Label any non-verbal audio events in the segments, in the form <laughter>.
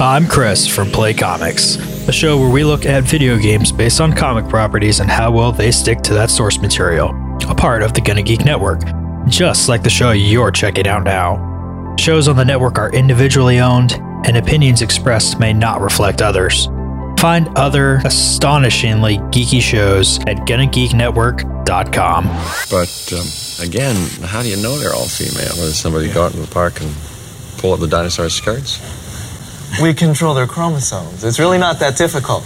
I'm Chris from Play Comics, a show where we look at video games based on comic properties and how well they stick to that source material, a part of the Gonna Geek Network, just like the show you're checking out now. Shows on the network are individually owned, and opinions expressed may not reflect others. Find other astonishingly geeky shows at GonnaGeekNetwork.com. But um, again, how do you know they're all female? Does somebody go out in the park and pull up the dinosaur skirts? We control their chromosomes. It's really not that difficult.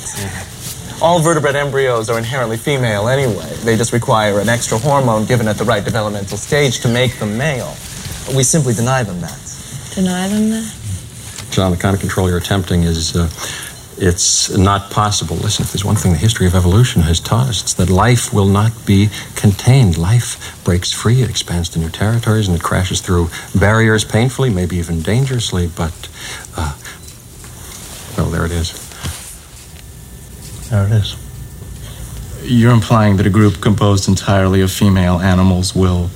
All vertebrate embryos are inherently female anyway. They just require an extra hormone given at the right developmental stage to make them male. We simply deny them that. Deny them that? John, the kind of control you're attempting is. Uh, it's not possible. Listen, if there's one thing the history of evolution has taught us, it's that life will not be contained. Life breaks free, it expands to new territories, and it crashes through barriers painfully, maybe even dangerously, but, well, there it is. There it is. You're implying that a group composed entirely of female animals will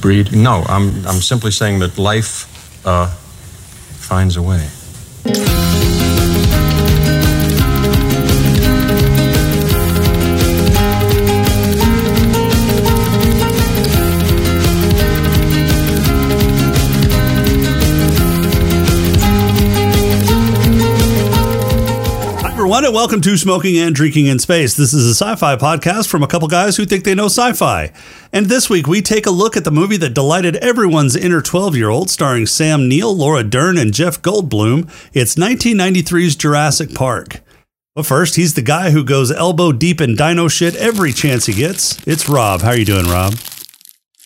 breed? No, I'm, I'm simply saying that life uh, finds a way. And welcome to Smoking and Drinking in Space. This is a sci fi podcast from a couple guys who think they know sci fi. And this week, we take a look at the movie that delighted everyone's inner 12 year old, starring Sam Neill, Laura Dern, and Jeff Goldblum. It's 1993's Jurassic Park. But first, he's the guy who goes elbow deep in dino shit every chance he gets. It's Rob. How are you doing, Rob?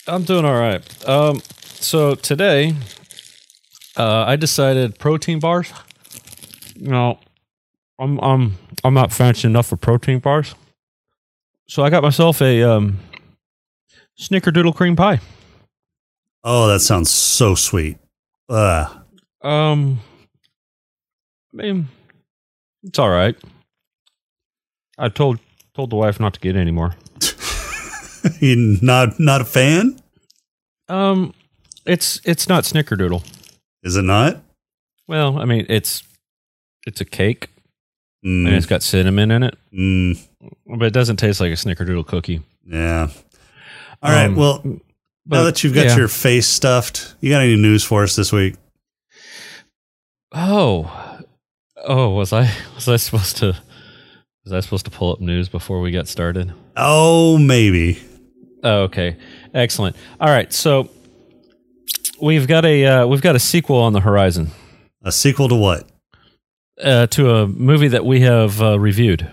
I'm doing all right. Um, so today, uh, I decided protein bars. You know, I'm I'm I'm not fancy enough for protein bars, so I got myself a um, snickerdoodle cream pie. Oh, that sounds so sweet. Ugh. Um, I mean, it's all right. I told told the wife not to get any more. <laughs> you not not a fan? Um, it's it's not snickerdoodle. Is it not? Well, I mean, it's it's a cake. Mm. and it's got cinnamon in it, Mm, but it doesn't taste like a snickerdoodle cookie. yeah. All right. Um, Well, But, now that you've got yeah. your face stuffed, you got any news for us this week? oh oh was I was I supposed to was I supposed to pull up news before we got started? Oh, maybe. Oh, okay, excellent. All right, so we've got a uh, we've got a sequel on the horizon A sequel to what? Uh, to a movie that we have uh, reviewed.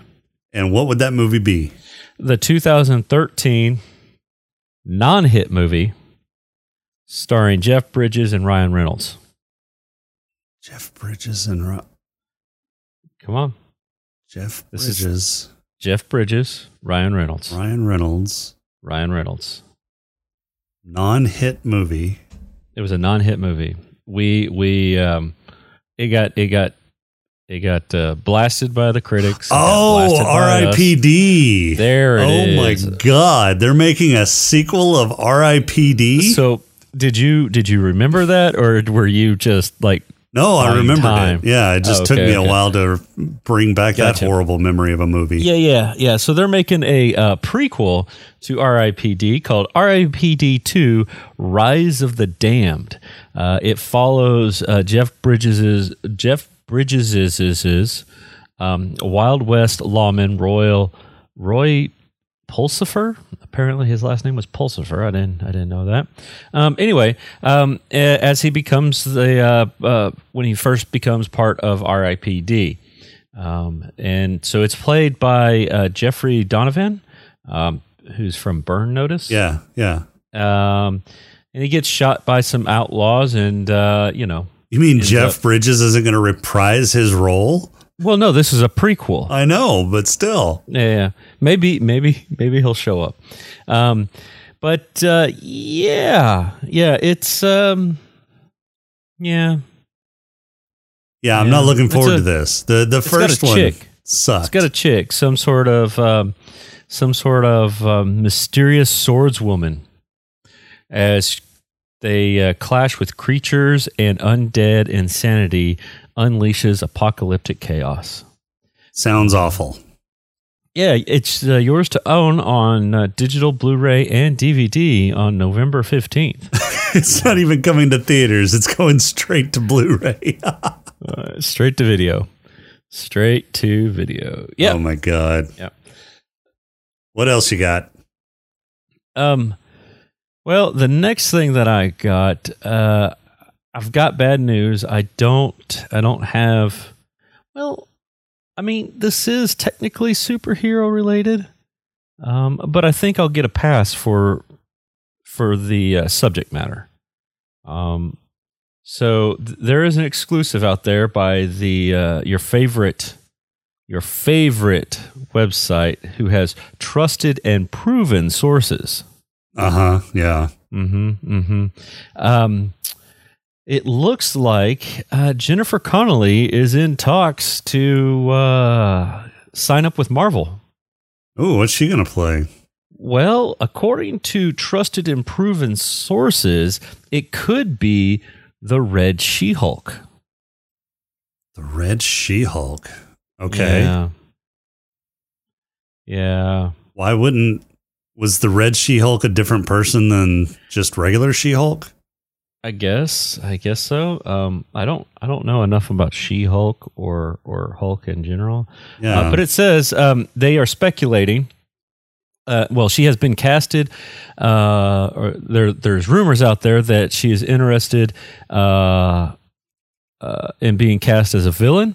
And what would that movie be? the 2013 non-hit movie starring Jeff Bridges and Ryan Reynolds. Jeff Bridges and Ro- Come on, Jeff This is- Bridges, Jeff Bridges, Ryan Reynolds, Ryan Reynolds, Ryan Reynolds. non-hit movie. It was a non-hit movie. We we um, it got it got it got uh, blasted by the critics. Oh, blasted by us. R.I.P.D. There it oh my. God, they're making a sequel of R.I.P.D. So did you did you remember that, or were you just like no, I remember time. it. Yeah, it just Oh, took okay, me a while to bring back Gotcha. that horrible memory of a movie. Yeah, yeah, yeah. So they're making a uh, prequel to R.I.P.D. called R.I.P.D. Two: Rise of the Damned. Uh, it follows uh, Jeff Bridges' Jeff Bridges's is is um, Wild West lawman Royal Roy Pulsipher. Apparently, his last name was Pulsipher. I didn't. I didn't know that. Um, anyway, um, as he becomes the uh, uh, when he first becomes part of R.I.P.D. Um, and so it's played by uh, Jeffrey Donovan, um, who's from Burn Notice. yeah, yeah. Um, and he gets shot by some outlaws, and uh, you know, You mean Jeff up- Bridges isn't going to reprise his role? well, no, this is a prequel. I know, but still. Yeah, maybe, maybe, maybe he'll show up. Um, but uh, yeah, yeah, it's um, yeah, Yeah, I'm Yeah. not looking forward a- to this. The the it's got a first one chick. sucked. it's got a chick, some sort of um, some sort of um, mysterious swordswoman as They uh, clash with creatures and undead insanity unleashes apocalyptic chaos. Sounds awful. Yeah, it's uh, yours to own on uh, digital Blu-ray and DVD on November 15th. <laughs> It's not even coming to theaters. It's going straight to Blu-ray. <laughs> uh, straight to video. Straight to video. Yeah. Oh my god. Yeah. What else you got? Um, well, the next thing that I got, uh, I've got bad news. I don't, I don't have. Well, I mean, this is technically superhero related, um, but I think I'll get a pass for for the uh, subject matter. Um, so th- there is an exclusive out there by the uh, your favorite your favorite website who has trusted and proven sources. Uh huh. Yeah. Mm-hmm. Mm-hmm. Um, it looks like uh, Jennifer Connelly is in talks to uh, sign up with Marvel. Oh, what's she gonna play? Well, according to trusted and proven sources, it could be the Red She Hulk. The Red She-Hulk. Okay. Yeah. Yeah. Why wouldn't was the Red She-Hulk a different person than just regular She-Hulk? I guess. I guess so. Um, I don't. I don't know enough about She-Hulk or or Hulk in general. Yeah. Uh, but it says um, they are speculating. Uh, well, she has been casted, uh, or there, there's rumors out there that she is interested uh, uh, in being cast as a villain,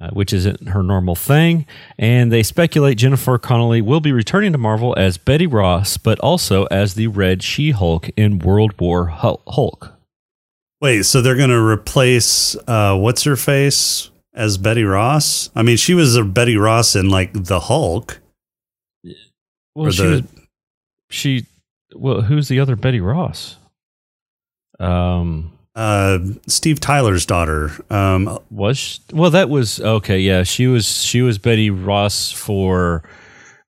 uh, which isn't her normal thing. And they speculate Jennifer Connelly will be returning to Marvel as Betty Ross, but also as the Red She Hulk in World War Hulk. Wait, so they're gonna replace uh what's her face as Betty Ross? I mean, she was a Betty Ross in like the Hulk. Well, she the- was, she. Well, who's the other Betty Ross? Um, Uh Steve Tyler's daughter. Um was she, well that was okay. Yeah, she was she was Betty Ross for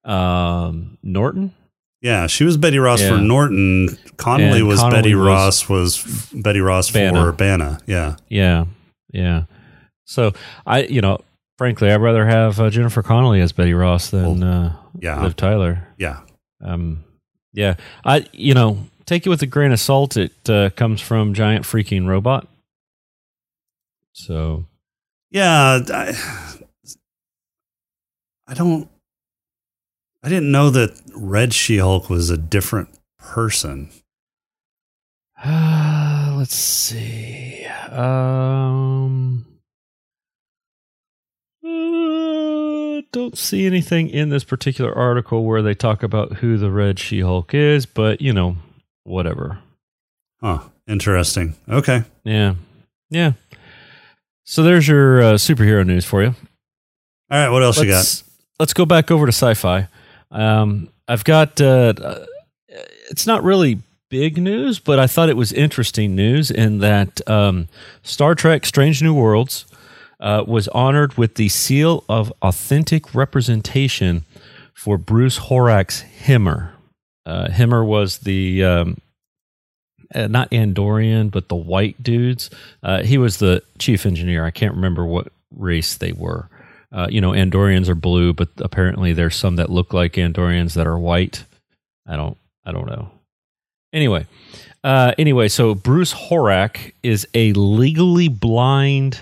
um Norton. yeah, she was Betty Ross for Norton. Connelly And was Connelly Betty was- Ross was Betty Ross for. Bana. Yeah. Yeah, yeah. So I, you know, frankly, I'd rather have uh, Jennifer Connelly as Betty Ross than uh, yeah. Liv Tyler. Yeah. Um, yeah, I, you know, take it with a grain of salt. It uh, comes from Giant Freaking Robot. So Yeah, I, I don't. I didn't know that Red She-Hulk was a different person. Uh, <sighs> let's see. Um, uh, don't see anything in this particular article where they talk about who the Red She Hulk is, but you know, whatever. Huh. Interesting. Okay. Yeah. Yeah. So there's your uh, superhero news for you. All right. What else you got? let's, let's go back over to sci-fi. Um, I've got. Uh, uh, it's not really big news, but I thought it was interesting news in that um, Star Trek: Strange New Worlds uh, was honored with the seal of authentic representation for Bruce Horak's Hemmer. Uh, Hemmer was the um, uh, not Andorian, but the white dudes. Uh, he was the chief engineer. I can't remember what race they were. Uh, you know, Andorians are blue, but apparently there's some that look like Andorians that are white. I don't, I don't know. Anyway, uh, anyway, so Bruce Horak is a legally blind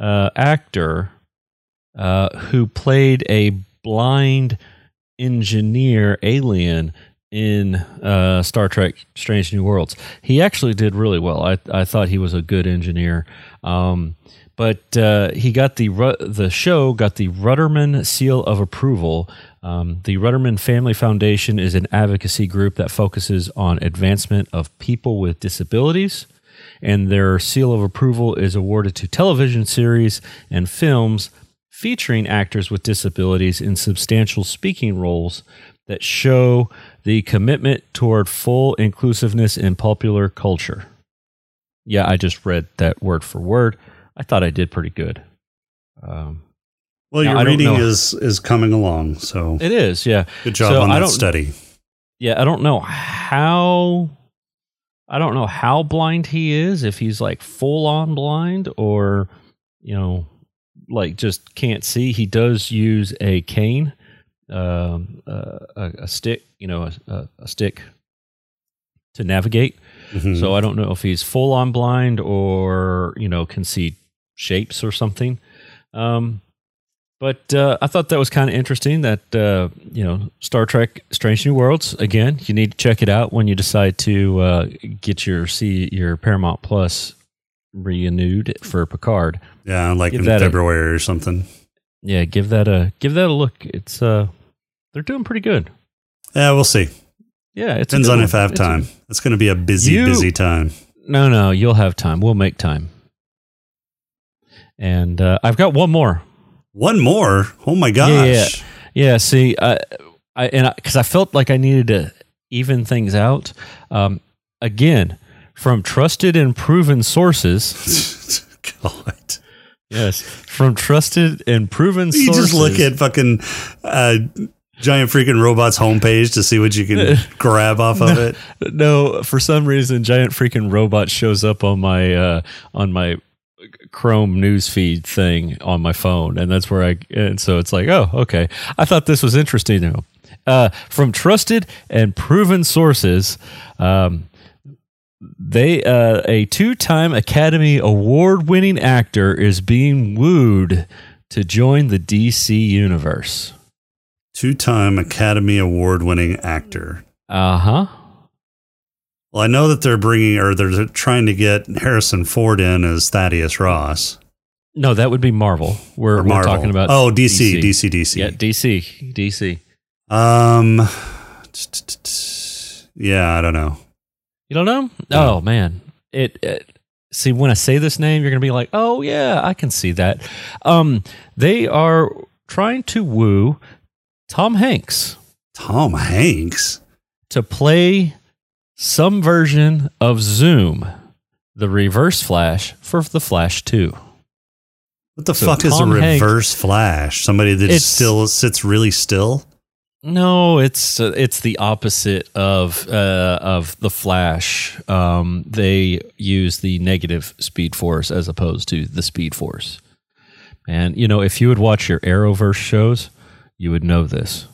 uh, actor who played a blind engineer alien in uh, Star Trek: Strange New Worlds. He actually did really well. I I thought he was a good engineer. Um, but uh, he got the the show got the Ruderman seal of approval. Um, the Ruderman Family Foundation is an advocacy group that focuses on advancement of people with disabilities, and their seal of approval is awarded to television series and films featuring actors with disabilities in substantial speaking roles that show the commitment toward full inclusiveness in popular culture. Yeah, I just read that word for word. I thought I did pretty good. Um, Well, your reading is is coming along. So it is, yeah. good job so on I that study. Yeah, I don't know how. I don't know how blind he is, if he's like full on blind or, you know, like just can't see. He does use a cane, um, uh, a, stick, you know, a, a, a stick to navigate. Mhm. So I don't know if he's full on blind or, you know, can see shapes or something. Um, but uh, I thought that was kind of interesting that, uh, you know, Star Trek Strange New Worlds, again, you need to check it out when you decide to uh, get your see your Paramount Plus renewed for Picard. yeah, like Give in that a- February or something. Yeah, give that a give that a look. It's uh they're doing pretty good. Yeah, we'll see. Yeah, it Depends on one. if I have time. It's going to be a busy, You- busy time. no, no, you'll have time. We'll make time. And uh, I've got one more. One more. Oh my gosh. Yeah, yeah. Yeah, see, I, I and because I, felt like I needed to even things out. Um, again, from trusted and proven sources. <laughs> God. yes, from trusted and proven You sources. just look at fucking uh, giant freaking robots homepage to see what you can <laughs> grab off of it. no, for some reason, giant freaking robot shows up on my uh, on my Chrome newsfeed thing on my phone, and that's where I. And so it's like, oh, okay. I thought this was interesting. Uh, from trusted and proven sources, um, they uh, a two-time Academy Award-winning actor is being wooed to join the DC universe. Two-time Academy Award-winning actor. Uh huh. Well, I know that they're bringing or they're trying to get Harrison Ford in as Thaddeus Ross No, that would be Marvel. We're, or we're talking about oh DC, DC, DC. Yeah, DC, DC. Um. Yeah, I don't know. You don't know? No. Oh man, it, it. See, when I say this name, you're gonna be like, "Oh yeah, I can see that." Um, they are trying to woo Tom Hanks Tom Hanks. to play some version of Zoom, the Reverse Flash for the Flash Two. What the So fuck is a Tom Hanks- reverse flash? Somebody that still sits really still. No, it's uh, it's the opposite of uh, of the Flash. Um, they use the negative Speed Force as opposed to the Speed Force. And you know, if you would watch your Arrowverse shows, you would know this.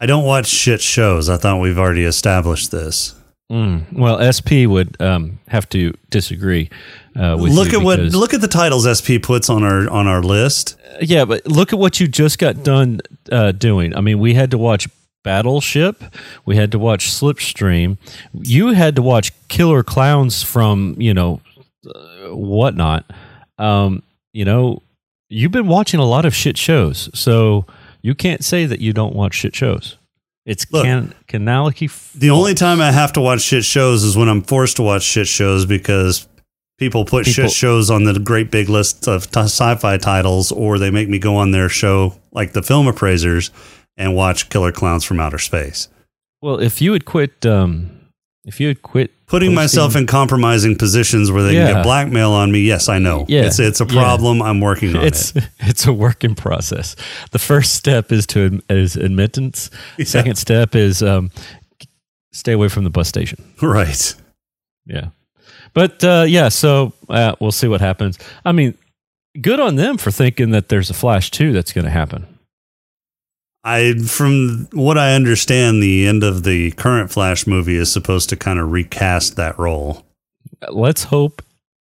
I don't watch shit shows. I thought we've already established this. Mm. Well, SP would um, have to disagree. Uh, with look at what look at the titles SP puts on our on our list. Yeah, but look at what you just got done uh, doing. I mean, we had to watch Battleship, we had to watch Slipstream, you had to watch Killer Clowns from you know uh, whatnot. Um, you know, you've been watching a lot of shit shows, so you can't say that you don't watch shit shows. It's Look, can canality. The only time I have to watch shit shows is when I'm forced to watch shit shows because people put People- shit shows on the great big list of t- sci-fi titles, or they make me go on their show like the Film Appraisers and watch Killer Clowns from Outer Space. Well, if you had quit, um, if you had quit Putting myself in compromising positions where they can get blackmail on me, yes, I know. Yeah. It's it's a Yeah. problem. I'm working on it's it. <laughs> it's a work in process. The first step is to is admittance. Yeah. Second step is um, stay away from the bus station. Right. Yeah, but uh, yeah, so uh, we'll see what happens. I mean, good on them for thinking that there's a Flash too that's going to happen. I from what I understand, the end of the current Flash movie is supposed to kind of recast that role. Let's hope.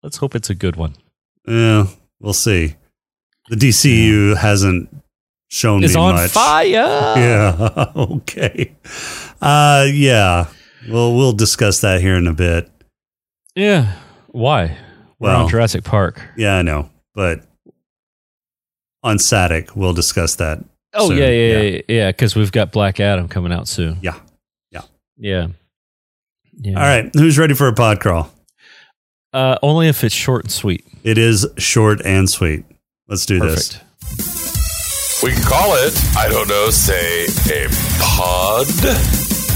Let's hope it's a good one. Yeah, we'll see. The DCU hasn't shown It's me on much. fire. Yeah. <laughs> okay. Uh yeah. Well, we'll discuss that here in a bit. Yeah. Why? We're Well- on Jurassic Park. Yeah, I know, but on Satic, we'll discuss that. Oh soon. yeah, yeah, yeah, yeah. Because we've got Black Adam coming out soon. Yeah. Yeah. Yeah. All right, who's ready for a pod crawl? Uh, only if it's short and sweet. It is short and sweet. Let's do this. We can call it, I don't know, say a pod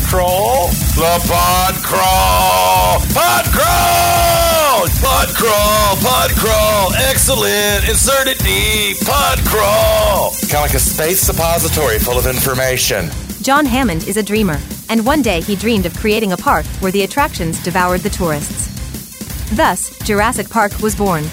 crawl? The pod crawl! Pod crawl! Pod crawl! Pod crawl! Excellent! Insert it deep! Pod crawl! Kind of like a space suppository full of information. John Hammond is a dreamer, and one day he dreamed of creating a park where the attractions devoured the tourists. Thus, Jurassic Park was born.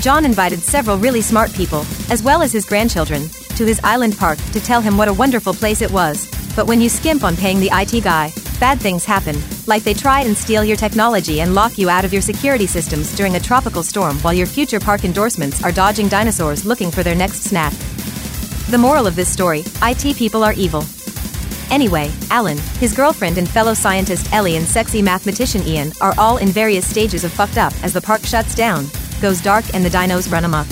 John invited several really smart people, as well as his grandchildren, to his island park to tell him what a wonderful place it was. But when you skimp on paying the IT guy, bad things happen, like they try and steal your technology and lock you out of your security systems during a tropical storm while your future park endorsements are dodging dinosaurs looking for their next snack. The moral of this story IT people are evil. Anyway, Alan, his girlfriend and fellow scientist Ellie and sexy mathematician Ian are all in various stages of fucked up as the park shuts down, goes dark, and the dinos run amok.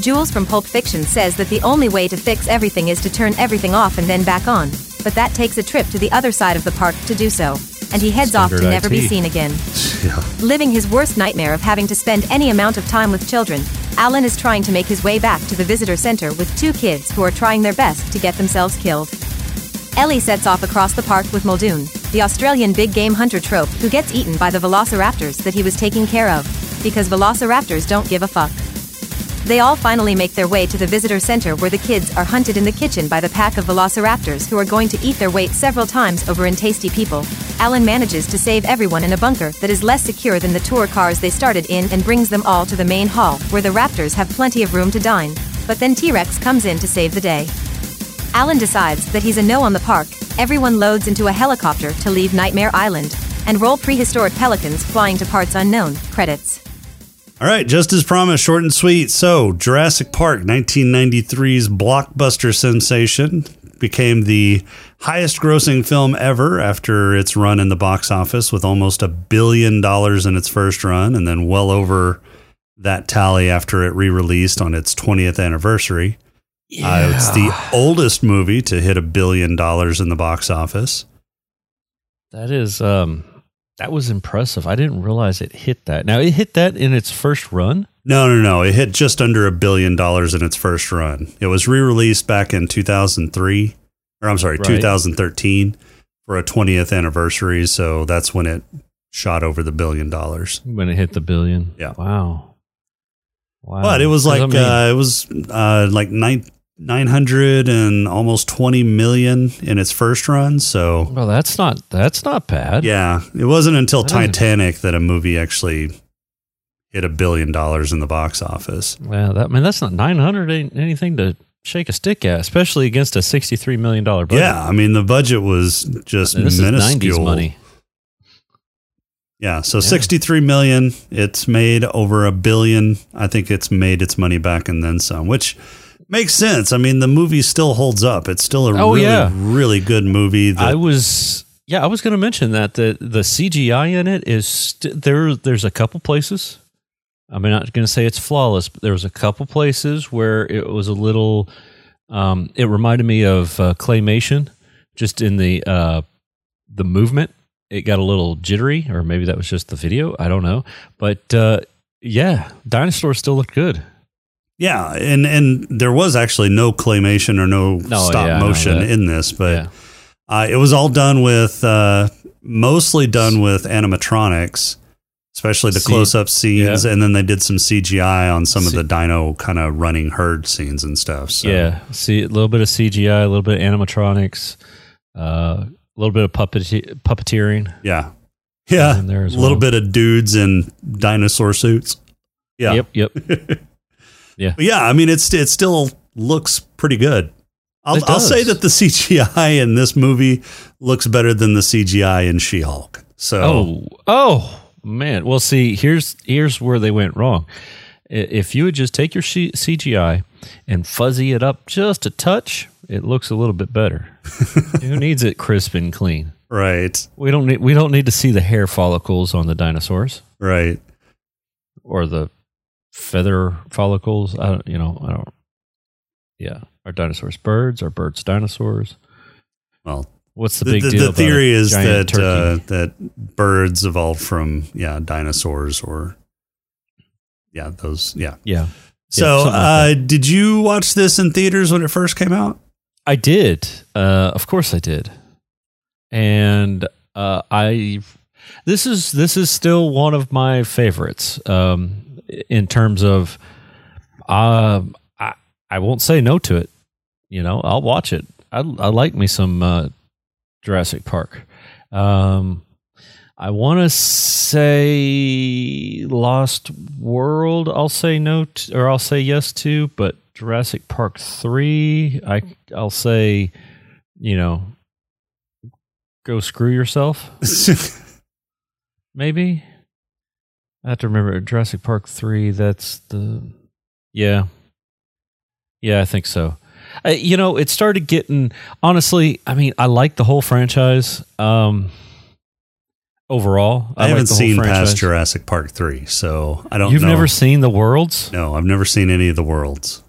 Jules from Pulp Fiction says that the only way to fix everything is to turn everything off and then back on, but that takes a trip to the other side of the park to do so, and he heads off to Standard never be seen again. <laughs> Yeah. Living his worst nightmare of having to spend any amount of time with children, Alan is trying to make his way back to the visitor center with two kids who are trying their best to get themselves killed. Ellie sets off across the park with Muldoon, the Australian big game hunter trope who gets eaten by the velociraptors that he was taking care of, because velociraptors don't give a fuck. They all finally make their way to the visitor center where the kids are hunted in the kitchen by the pack of velociraptors who are going to eat their weight several times over in tasty people. Alan manages to save everyone in a bunker that is less secure than the tour cars they started in and brings them all to the main hall where the raptors have plenty of room to dine. But then T Rex comes in to save the day. Alan decides that he's a no on the park, everyone loads into a helicopter to leave Nightmare Island, and roll prehistoric pelicans flying to parts unknown. Credits. All right, just as promised, short and sweet. So, Jurassic Park, 1993's blockbuster sensation, became the highest grossing film ever after its run in the box office with almost a billion dollars in its first run and then well over that tally after it re released on its 20th anniversary. Uh, it's the oldest movie to hit a billion dollars in the box office. That is um that was impressive. I didn't realize it hit that. Now it hit that in its first run. No, no, no. It hit just under a billion dollars in its first run. It was re released back in 2003, or I'm sorry, Right. 2013 for a 20th anniversary. So that's when it shot over the billion dollars. when it hit the billion. Yeah. Wow. Wow. But it was like, I mean, uh, it was uh, like nine, 900 and almost 20 million in its first run. So well, that's not that's not bad. yeah, it wasn't until Titanic that a movie actually hit a billion dollars in the box office. Well, that I mean that's not nine hundred ain't anything to shake a stick at, especially against a sixty three million dollar budget. Yeah, I mean the budget was just this minuscule. money. Yeah, so 63 million. It's made over a billion. I think it's made its money back and then some, which makes sense. I mean, the movie still holds up. It's still a Oh, really, yeah. really good movie. That, I was yeah, I was going to mention that the the CGI in it is st- there. There's a couple places. I'm not going to say it's flawless, but there was a couple places where it was a little. Um, it reminded me of uh, claymation, just in the uh, the movement. It got a little jittery, or maybe that was just the video. I don't know, but uh, yeah, dinosaurs still look good. Yeah, and and there was actually no claymation or no, No, stop yeah, motion in this, but yeah, uh, it was all done with uh, mostly done with animatronics, especially the See- close up scenes, yeah. and then they did some CGI on some See- of the dino kind of running herd scenes and stuff. So. yeah. See a little bit of CGI, a little bit of animatronics, uh, a little bit of puppet puppeteering. Yeah. Yeah. A as little well. bit of dudes in dinosaur suits. Yeah. Yep. Yep. <laughs> But yeah, I mean it's it still looks pretty good. I'll, I'll say that the <laughs> CGI in this movie looks better than the CGI in She-Hulk. So Oh, oh man. Well, see, here's here's where they went wrong. If you would just take your CGI and fuzzy it up just a touch, it looks a little bit better. <laughs> Who needs it crisp and clean? right, We don't need we don't need to see the hair follicles on the dinosaurs right. or the feather follicles. I don't, you know, I don't. Yeah, are dinosaurs birds? Are birds dinosaurs? Well, What's the the, big the, deal? the theory is that uh, that birds evolved from yeah dinosaurs or yeah those yeah. yeah. So, something like uh, did you watch this in theaters when it first came out? I did. Uh, of course, I did. And uh, I this is this is still one of my favorites um, in terms of uh, I I won't say no to it. You know, I'll watch it. I, I like me some uh, Jurassic Park. Um, I want to say Lost World. I'll say no, to, or I'll say yes to. But Jurassic Park three, I I'll say, you know, go screw yourself. <laughs> Maybe. I have to remember Jurassic Park three. That's the yeah, yeah. I think so. Uh, you know, it started getting honestly. I mean, I like the whole franchise. Um, overall, I, like haven't whole seen franchise. past Jurassic Park 3, so I don't know. You've know. never seen the worlds? No, I've never seen any of the worlds.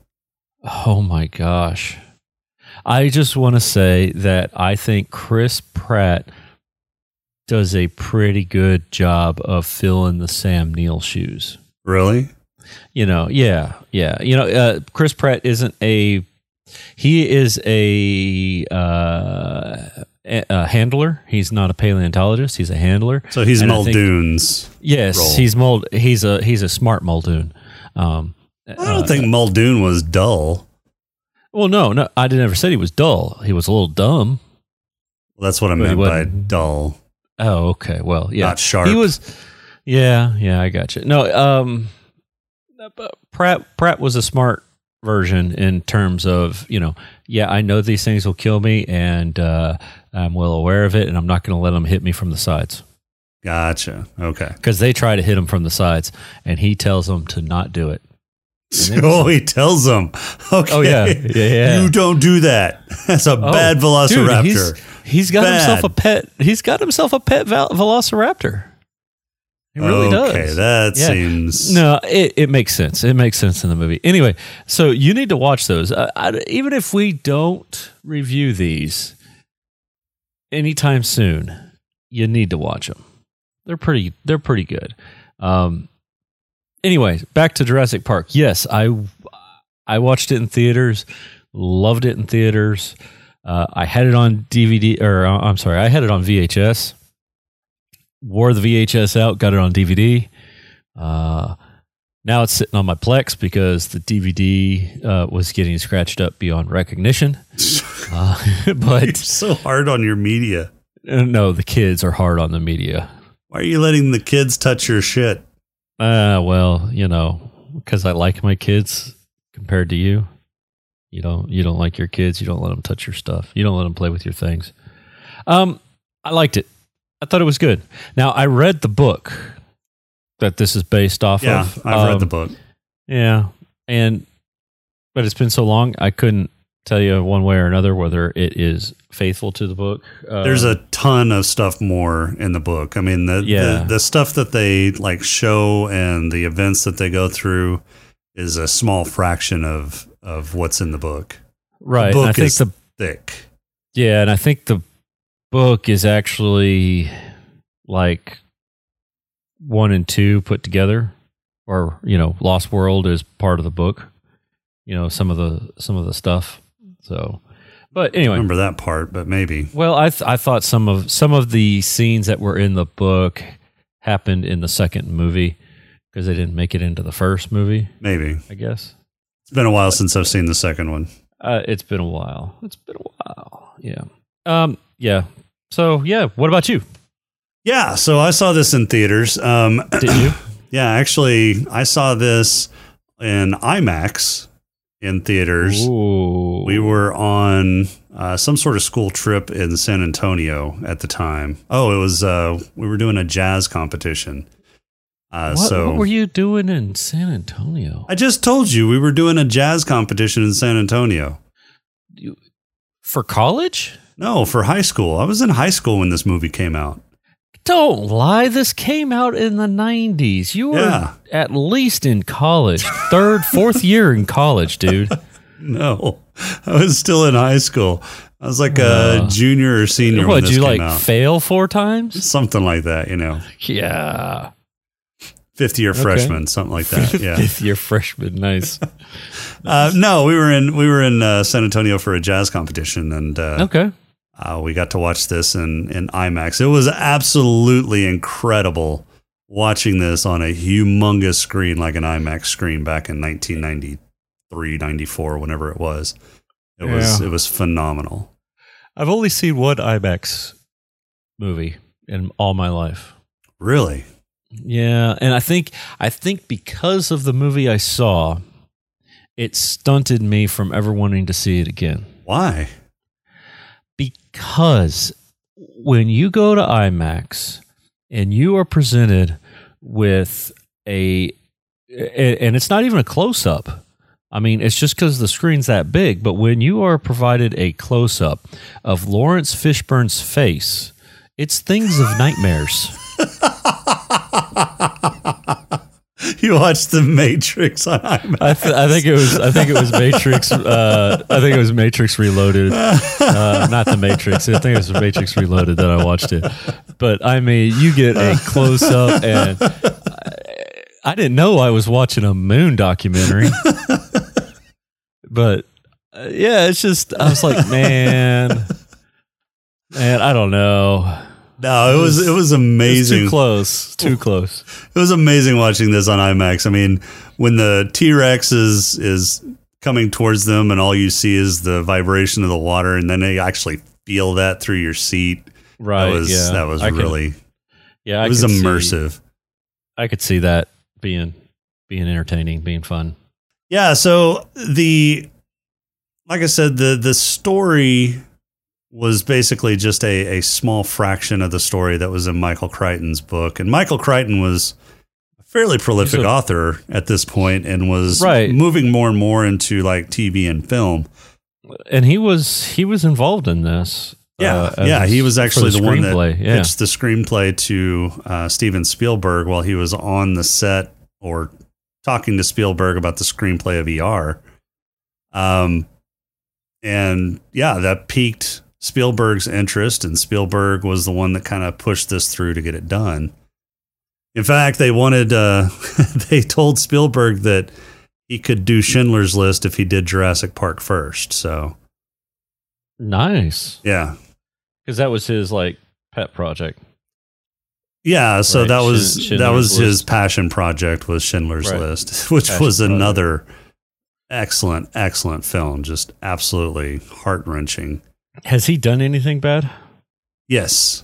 Oh my gosh. I just want to say that I think Chris Pratt does a pretty good job of filling the Sam Neill shoes. Really? You know, yeah, yeah. You know, uh, Chris Pratt isn't a he is a, uh, a, handler. He's not a paleontologist. He's a handler. So he's And I think- Muldoon's. Yes, role. he's mold. He's a he's a smart Muldoon. Um, I don't think Muldoon was dull. Well, no, no. I didn't ever say he was dull. He was a little dumb. That's what I meant by dull. Oh, okay. Well, yeah, Not sharp. He was. Yeah, yeah. I got you. No, um, but Pratt Pratt was a smart version in terms of you know, yeah, I know these things will kill me, and uh, I'm well aware of it, and I'm not going to let them hit me from the sides Gotcha. Okay. because they try to hit him from the sides, and he tells them to not do it. <laughs> Oh, he tells them. Okay. Oh yeah, yeah, yeah. You don't do that. <laughs> That's a Oh, bad velociraptor. dude, he's, got Bad. himself a pet. He's got himself a pet vel- velociraptor. He really does. okay, does. that Yeah. seems No, it, it makes sense. It makes sense in the movie. Anyway, so you need to watch those. Uh, I, even if we don't review these anytime soon, you need to watch them. They're pretty. They're pretty good. Um. Anyway, back to Jurassic Park. Yes, I I watched it in theaters. Loved it in theaters. Uh, I had it on DVD, or uh, I'm sorry, I had it on VHS. Wore the VHS out, got it on DVD. Uh, now it's sitting on my Plex because the DVD uh, was getting scratched up beyond recognition. <laughs> Uh, <laughs> You're but so hard on your media. no, the kids are hard on the media. Why are you letting the kids touch your shit? Uh, well, you know, because I like my kids compared to you. You don't, you don't like your kids. You don't let them touch your stuff. You don't let them play with your things. Um, I liked it. I thought it was good. Now I read the book that this is based off Yeah, of. I've read Um, the book. Yeah, and but it's been so long, I couldn't tell you one way or another whether it is faithful to the book. Uh, There's a ton of stuff more in the book. I mean, the, Yeah. the the stuff that they like show and the events that they go through is a small fraction of of what's in the book. right. The book I think is the thick. Yeah, and I think the book is actually like one and two put together, or you know, Lost World is part of the book. You know, some of the some of the stuff. So, but anyway, I remember that part, but maybe well, I th- I thought some of some of the scenes that were in the book happened in the second movie because they didn't make it into the first movie. maybe I guess it's been a while since I've seen the second one. uh, it's been a while. It's been a while. Yeah. Um. Yeah. So yeah. What about you? Yeah, so I saw this in theaters. Um, Did you? <clears throat> yeah, actually, I saw this in IMAX in theaters. Ooh. We were on uh, some sort of school trip in San Antonio at the time. Oh, it was uh, we were doing a jazz competition. Uh, What, so what were you doing in San Antonio? I just told you we were doing a jazz competition in San Antonio. You, For college? No, for high school. I was in high school when this movie came out. Don't lie. This came out in the 90s. You were Yeah. at least in college. Third, fourth year in college, dude. <laughs> No, I was still in high school. I was like a Uh, junior or senior when What, this you like out. fail four times? Something like that, you know. <laughs> Yeah. Fifth year Okay. freshman, something like that. <laughs> Yeah. Fifth year freshman. Nice. <laughs> Uh, no, we were in we were in uh, San Antonio for a jazz competition, and uh, Okay. uh, we got to watch this in in IMAX. It was absolutely incredible watching this on a humongous screen like an IMAX screen back in 1993, 94, whenever it was. It was it was phenomenal. I've only seen one IMAX movie in all my life. Really? Yeah, and I think I think because of the movie I saw, it stunted me from ever wanting to see it again. Why? Because when you go to IMAX and you are presented with a a- and it's not even a close up. I mean, it's just because the screen's that big. But when you are provided a close up of Laurence Fishburne's face, it's things of nightmares. <laughs> You watched The Matrix on IMAX. I, th- I think it was. I think it was Matrix. Uh, I think it was Matrix Reloaded, uh, not the Matrix. I think it was Matrix Reloaded that I watched it. But I mean, you get a close up, and I, I didn't know I was watching a moon documentary. But uh, yeah, it's just I was like, man, man, I don't know. No, it was it was amazing. too close. Too close. It was amazing watching this on IMAX. I mean, when the T Rex is is coming towards them, and all you see is the vibration of the water, and then they actually feel that through your seat. Right. That was yeah. that was I really yeah. I it was could see- immersive. I could see that being being entertaining, being fun. Yeah, so the like I said, the the story was basically just a, a small fraction of the story that was in Michael Crichton's book. And Michael Crichton was a fairly prolific a- author at this point and was Right. moving more and more into like TV and film. And he was he was involved in this. Yeah, uh, yeah, he was actually the, one that yeah. pitched the screenplay to uh, Steven Spielberg while he was on the set or talking to Spielberg about the screenplay of ER. Um, and yeah, that piqued Spielberg's interest, and Spielberg was the one that kind of pushed this through to get it done. In fact, they wanted, uh, <laughs> they told Spielberg that he could do Schindler's List if he did Jurassic Park first. So, Nice, yeah. because that was his like pet project. Yeah, so Right, that was that Schindler's was his passion project was Schindler's Right. List, <laughs> which Passion was project. another excellent, excellent film, just absolutely heart wrenching. Has he done anything bad? Yes,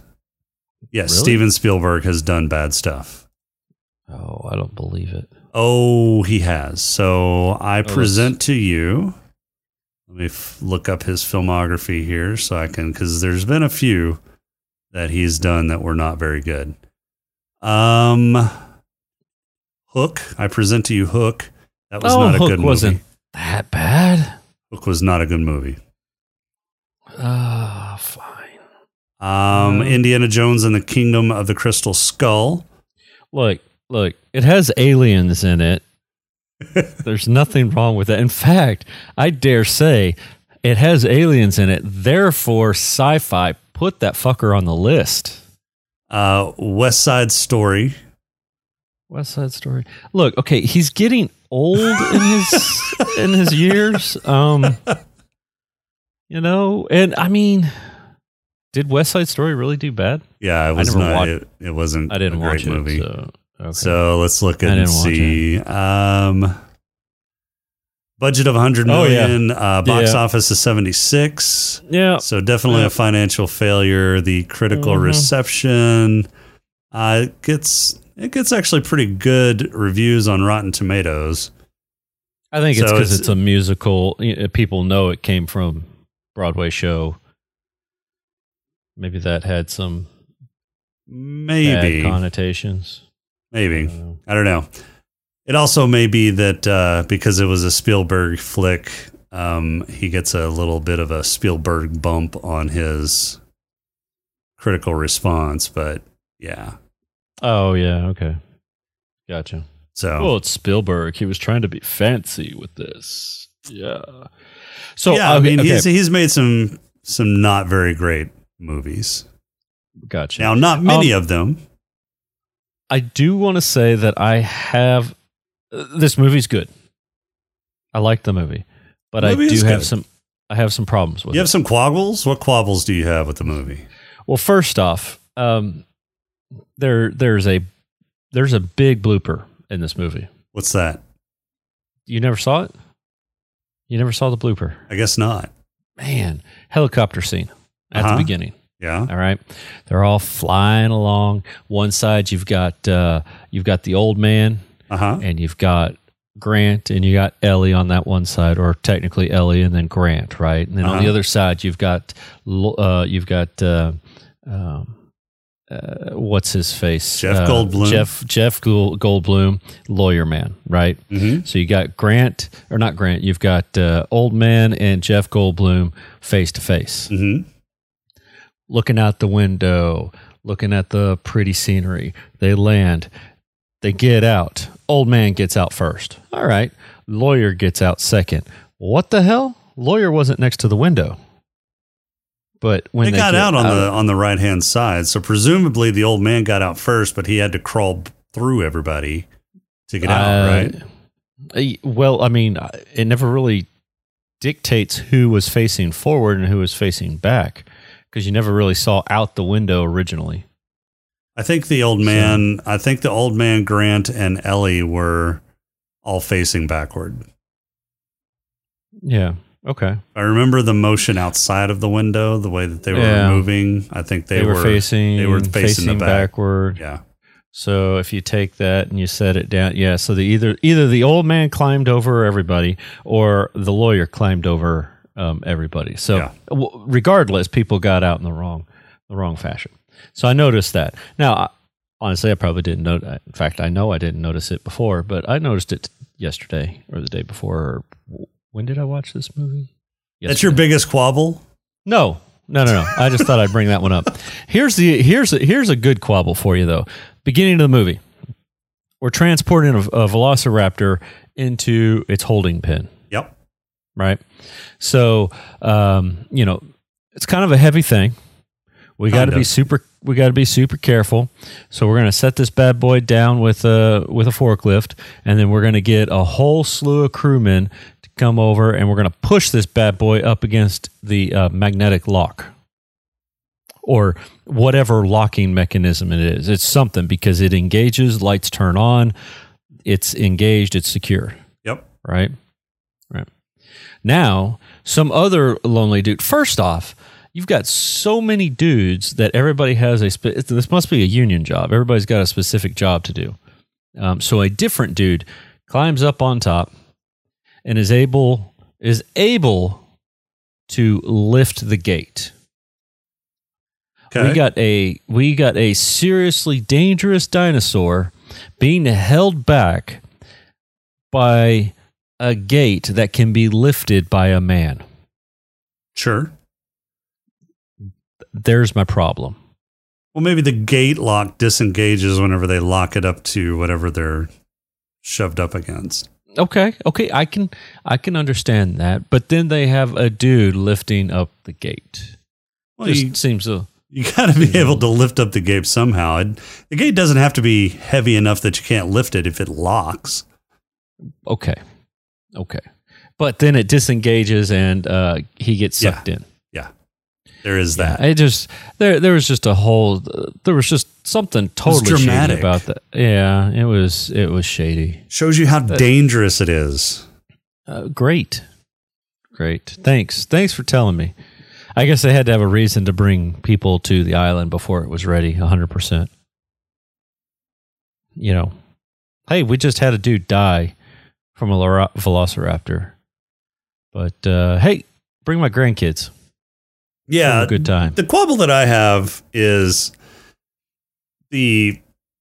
yes, Really? Steven Spielberg has done bad stuff. Oh, I don't believe it. Oh, he has. So I let's- present to you. Let me f- look up his filmography here so I can, because there's been a few that he's done that were not very good. Um, Hook. I present to you Hook. That was oh, not a Hook good wasn't movie. that bad. Hook was not a good movie. Ah, fine. Um, Uh, Indiana Jones and the Kingdom of the Crystal Skull. Look, look, it has aliens in it. <laughs> There's nothing wrong with that. In fact, I dare say it has aliens in it. Therefore, sci fi put that fucker on the list. Uh, West Side Story. West Side Story. Look, okay, he's getting old in his <laughs> in his years. Um you know, and I mean did West Side Story really do bad? Yeah, it was not. watched- It, it wasn't. I didn't a great watch movie. it. So, okay. So let's look and see. Um, budget of 100 Oh, yeah. Uh, box Yeah. office is 76. yeah, So definitely Yeah. a financial failure. The critical Mhm. reception uh, it gets it gets actually pretty good reviews on Rotten Tomatoes. I think it's because it's- it's, a musical. People know it came from Broadway show. Maybe that had some Maybe, bad connotations. maybe I don't know. I don't know. It also may be that uh, because it was a Spielberg flick, um, he gets a little bit of a Spielberg bump on his critical response. But yeah, Oh yeah, okay, gotcha. so Well, it's Spielberg. He was trying to be fancy with this. Yeah. So yeah, I mean okay, he's he's made some some not very great movies. gotcha. Now, not many Um, of them. I do want to say that I have uh, this movie's good. I like the movie, but Movie I do have good. some I have some problems with You it. have some quabbles. What quabbles do you have with the movie? Well, first off, um, there there's a there's a big blooper in this movie. What's that? You never saw it? You never saw the blooper? I guess not. man, helicopter scene at Uh-huh. the beginning. Yeah. All right, they're all flying along. One side you've got uh, you've got the old man, Uh huh. and you've got Grant, and you got Ellie on that one side, or technically Ellie and then Grant, right? And then on Uh-huh. the other side you've got uh, you've got uh, um, uh, what's his face? Jeff Uh, Goldblum. Jeff Jeff Gold- Goldblum, lawyer man, right? Mhm. So you got Grant or not Grant? You've got uh, old man and Jeff Goldblum face to face hmm looking out the window, looking at the pretty scenery. They land, they get out. Old man gets out first. All right. Lawyer gets out second. What the hell? Lawyer wasn't next to the window. But when They, they, got out on the on the right hand side, so presumably the old man got out first, but he had to crawl through everybody to get out, Uh, right? Well, I mean, it never really dictates who was facing forward and who was facing back because you never really saw out the window originally. I think the old man, I think the old man, Grant, and Ellie were all facing backward. Yeah. Okay. I remember the motion outside of the window, the way that they were Yeah. moving. I think they, They, were, facing. They were facing, facing the back. backward. Yeah. So if you take that and you set it down, yeah. So the either either the old man climbed over everybody, or the lawyer climbed over um, everybody. So Yeah. w- regardless, people got out in the wrong the wrong fashion. So I noticed that. Now, I, honestly, I probably didn't know. In fact, I know I didn't notice it before, but I noticed it yesterday or the day before. Or when did I watch this movie? That's your biggest quabble? No, no, no, no. I just thought I'd bring that one up. <laughs> Here's the here's a, here's a good quabble for you though. Beginning of the movie, we're transporting a, a velociraptor into its holding pen, Yep. right? So, um, you know, it's kind of a heavy thing. We got to be super. We got to be super careful. So we're going to set this bad boy down with a with a forklift, and then we're going to get a whole slew of crewmen to come over, and we're going to push this bad boy up against the uh, magnetic lock, or whatever locking mechanism it is. It's something because it engages, lights turn on, it's engaged, it's secure Yep. right? Right. Now, some other lonely dude. First off, you've got so many dudes that everybody has a. Spe- this must be a union job. Everybody's got a specific job to do. Um, so a different dude climbs up on top and is able is able to lift the gate. Okay. We got a we got a seriously dangerous dinosaur being held back by a gate that can be lifted by a man. sure. There's my problem. Well, maybe the gate lock disengages whenever they lock it up to whatever they're shoved up against. Okay, okay, I can I can understand that, but then they have a dude lifting up the gate. Well, Just you, seems to you got to be able to lift up the gate somehow. It, the gate doesn't have to be heavy enough that you can't lift it if it locks. okay, okay, but then it disengages and uh, he gets Yeah. sucked in. Yeah. There is that. It just there there was just a whole there was just something totally shady dramatic. about that. Yeah, it was it was shady. Shows you how dangerous it is. Uh, great, great. Thanks, thanks for telling me. I guess they had to have a reason to bring people to the island before it was ready, hundred percent. You know, hey, we just had a dude die from a velociraptor, but uh, hey, bring my grandkids. Yeah. A good time. The quibble that I have is the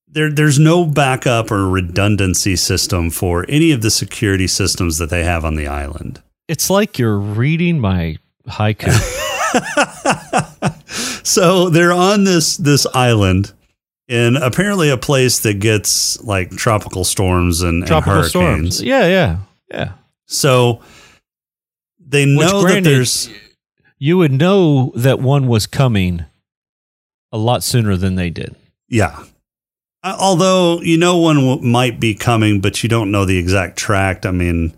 there there's no backup or redundancy system for any of the security systems that they have on the island. It's like you're reading my haiku. <laughs> So they're on this this island in apparently a place that gets like tropical storms and, and Tropical hurricanes. storms. Yeah, yeah, yeah. So they know that there's You would know that one was coming a lot sooner than they did. Yeah. Uh, Although you know one might be coming, but you don't know the exact track. I mean,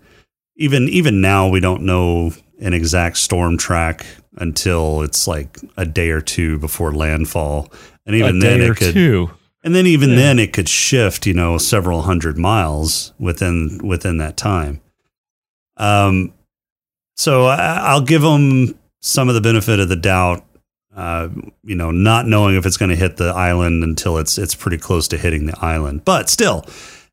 even even now we don't know an exact storm track until it's like a day or two before landfall, and even then it could. two. And then even Yeah. then it could shift, you know, several hundred miles within within that time. Um, so I, I'll give them some of the benefit of the doubt. Uh, you know, not knowing if it's going to hit the island until it's it's pretty close to hitting the island. But still,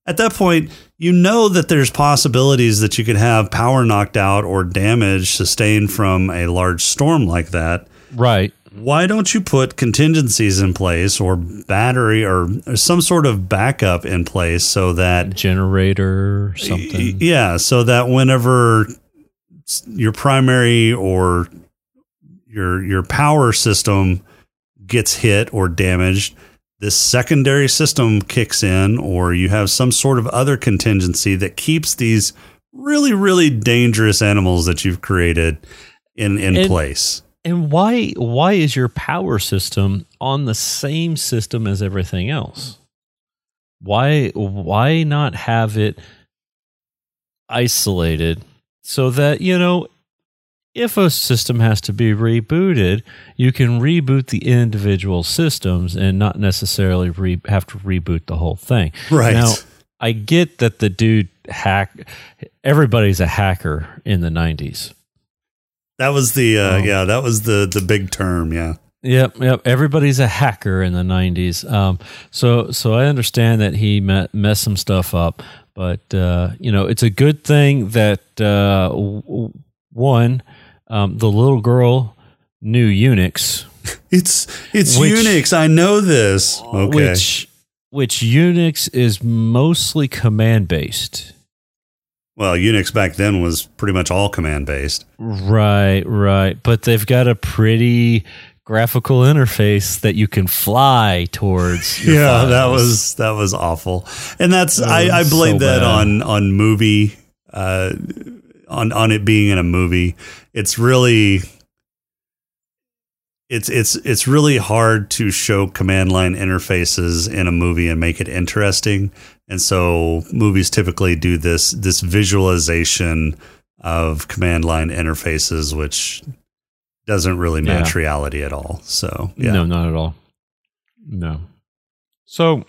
at that point, you know that there's possibilities that you could have power knocked out or damage sustained from a large storm like that. Right. Why don't you put contingencies in place or battery or, or some sort of backup in place so that Generator or something. yeah, so that whenever your primary or your your power system gets hit or damaged, this secondary system kicks in, or you have some sort of other contingency that keeps these really really dangerous animals that you've created in in And- place. And why why is your power system on the same system as everything else? Why why not have it isolated so that, you know, if a system has to be rebooted, you can reboot the individual systems and not necessarily re- have to reboot the whole thing. Right. Now, I get that the dude hack everybody's a hacker in the 90s. That was the uh, Oh. yeah, that was the the big term, yeah. Yep, yep. Everybody's a hacker in the '90s. Um, so, so I understand that he me- messed some stuff up, but uh, you know, it's a good thing that uh, w- one, um, the little girl knew Unix, <laughs> It's it's Which- Unix. I know this. Okay. which which Unix is mostly command based. well, Unix back then was pretty much all command based. Right, right. But they've got a pretty graphical interface that you can fly towards. <laughs> Yeah, that was that was awful, and that's Oh, I, I so blame that bad. on on movie, uh, on on it being in a movie. It's really, it's it's it's really hard to show command line interfaces in a movie and make it interesting, and so movies typically do this this visualization of command line interfaces, which doesn't really match Yeah. reality at all. So yeah. No, not at all. No. So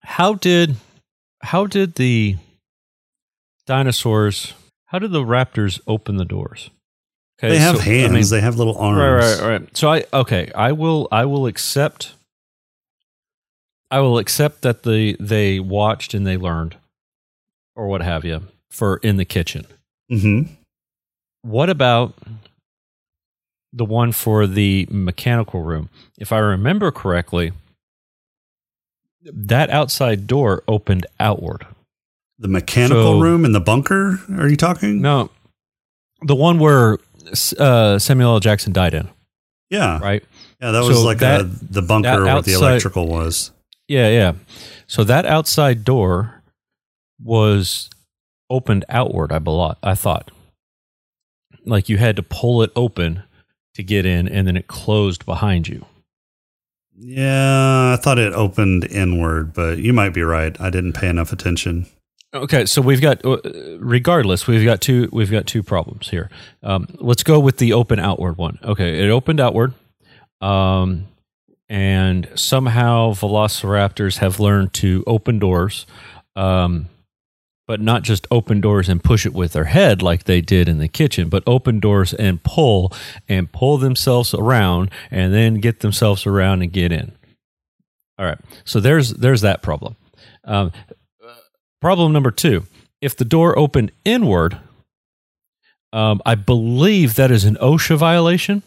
how did how did the dinosaurs how did the raptors open the doors? Okay, They have so, I hands. mean- they have little arms. Right, right, right. So I okay, I will I will accept I will accept that the they watched and they learned or what have you for in the kitchen. Mm-hmm. What about the one for the mechanical room? If I remember correctly, that outside door opened outward. The mechanical So- room in the bunker? Are you talking? No, the one where uh, Samuel L. Jackson died in, Yeah. right? Yeah, that was So like that- uh the bunker that where the electrical was. Yeah, yeah. So that outside door was opened outward. I belo- I thought, like you had to pull it open to get in, and then it closed behind you. Yeah, I thought it opened inward, but you might be right. I didn't pay enough attention. Okay, so we've got, uh, regardless, we've got two. We've got two problems here. Um, let's go with the open outward one. Okay, it opened outward, um, and somehow Velociraptors have learned to open doors, um, but not just open doors and push it with their head like they did in the kitchen, but open doors and pull and pull themselves around, and then get themselves around and get in. All right, so there's there's that problem. Um, Problem number two if the door opened inward, um, I believe that is an OSHA violation.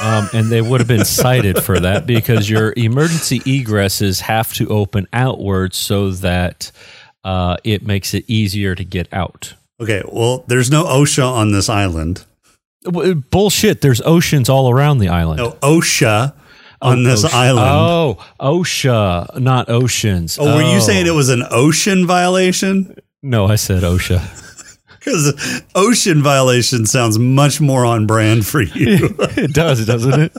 Um, and they would have been cited for that because your emergency egresses have to open outward so that uh, it makes it easier to get out. Okay, well, there's no OSHA on this island. Bullshit. There's oceans all around the island. No OSHA on Oh, this OSHA. island. Oh, OSHA, not oceans. Oh, were you oh. saying it was an ocean violation? No, I said OSHA. <laughs> Because ocean violation sounds much more on brand for you. <laughs> it does, doesn't it?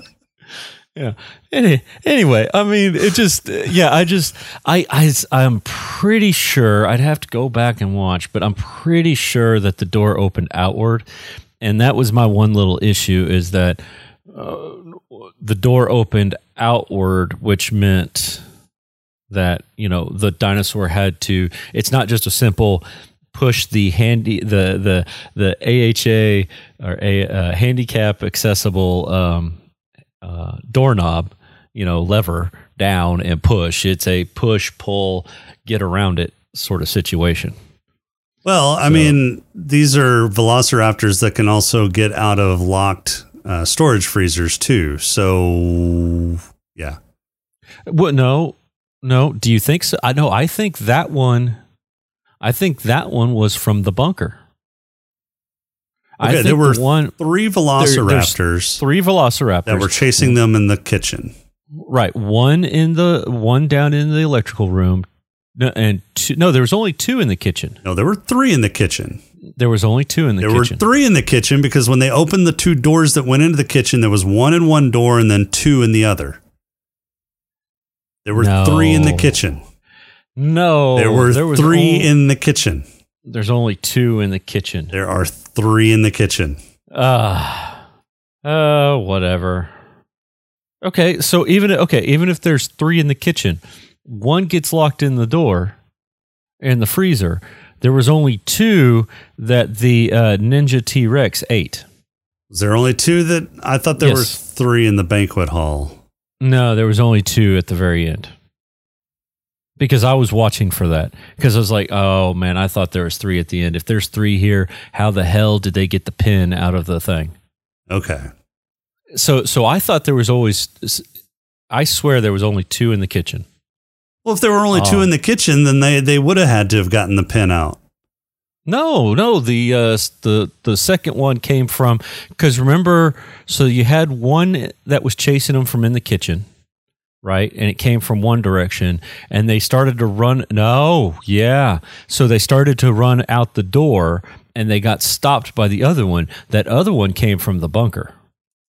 Yeah. Any, anyway, I mean, it just, yeah, I just, I, I, I'm pretty sure I'd have to go back and watch, but I'm pretty sure that the door opened outward. And that was my one little issue is that uh, the door opened outward, which meant that, you know, the dinosaur had to, it's not just a simple push the handy the the the AHA or a uh, handicap accessible um, uh, doorknob, you know, lever down and push. It's a push pull get around it sort of situation. Well, I mean, these are velociraptors that can also get out of locked uh, storage freezers too. So, yeah. Well, no, no. Do you think so? I know. I think that one. I think that one was from the bunker. I Okay, think there were the one three there- velociraptors three velociraptors that were chasing them in the kitchen. Right, one in the one down in the electrical room, no, and two, no, there was only two in the kitchen. No, there were three in the kitchen. There was only two in the there kitchen. were three in the kitchen because when they opened the two doors that went into the kitchen, there was one in one door and then two in the other. There were No. three in the kitchen. no, there were there three only- in the kitchen. There's only two in the kitchen. There are three in the kitchen. Ah, uh, whatever. Okay, so even okay, even if there's three in the kitchen, one gets locked in the door in the freezer. There was only two that the uh, Ninja T Rex ate. Was there only two that I thought there were three in the banquet hall? No, there was only two at the very end. Because I was watching for that. Because I was like, oh man, I thought there was three at the end. If there's three here, how the hell did they get the pin out of the thing? Okay. So so I thought there was always I swear there was only two in the kitchen. Well, if there were only two in the kitchen, then they, they would have had to have gotten the pin out. No, no, the uh, the the second one came from because remember, so you had one that was chasing them from in the kitchen, right? And it came from one direction, and they started to run. No, yeah, so they started to run out the door, and they got stopped by the other one. That other one came from the bunker.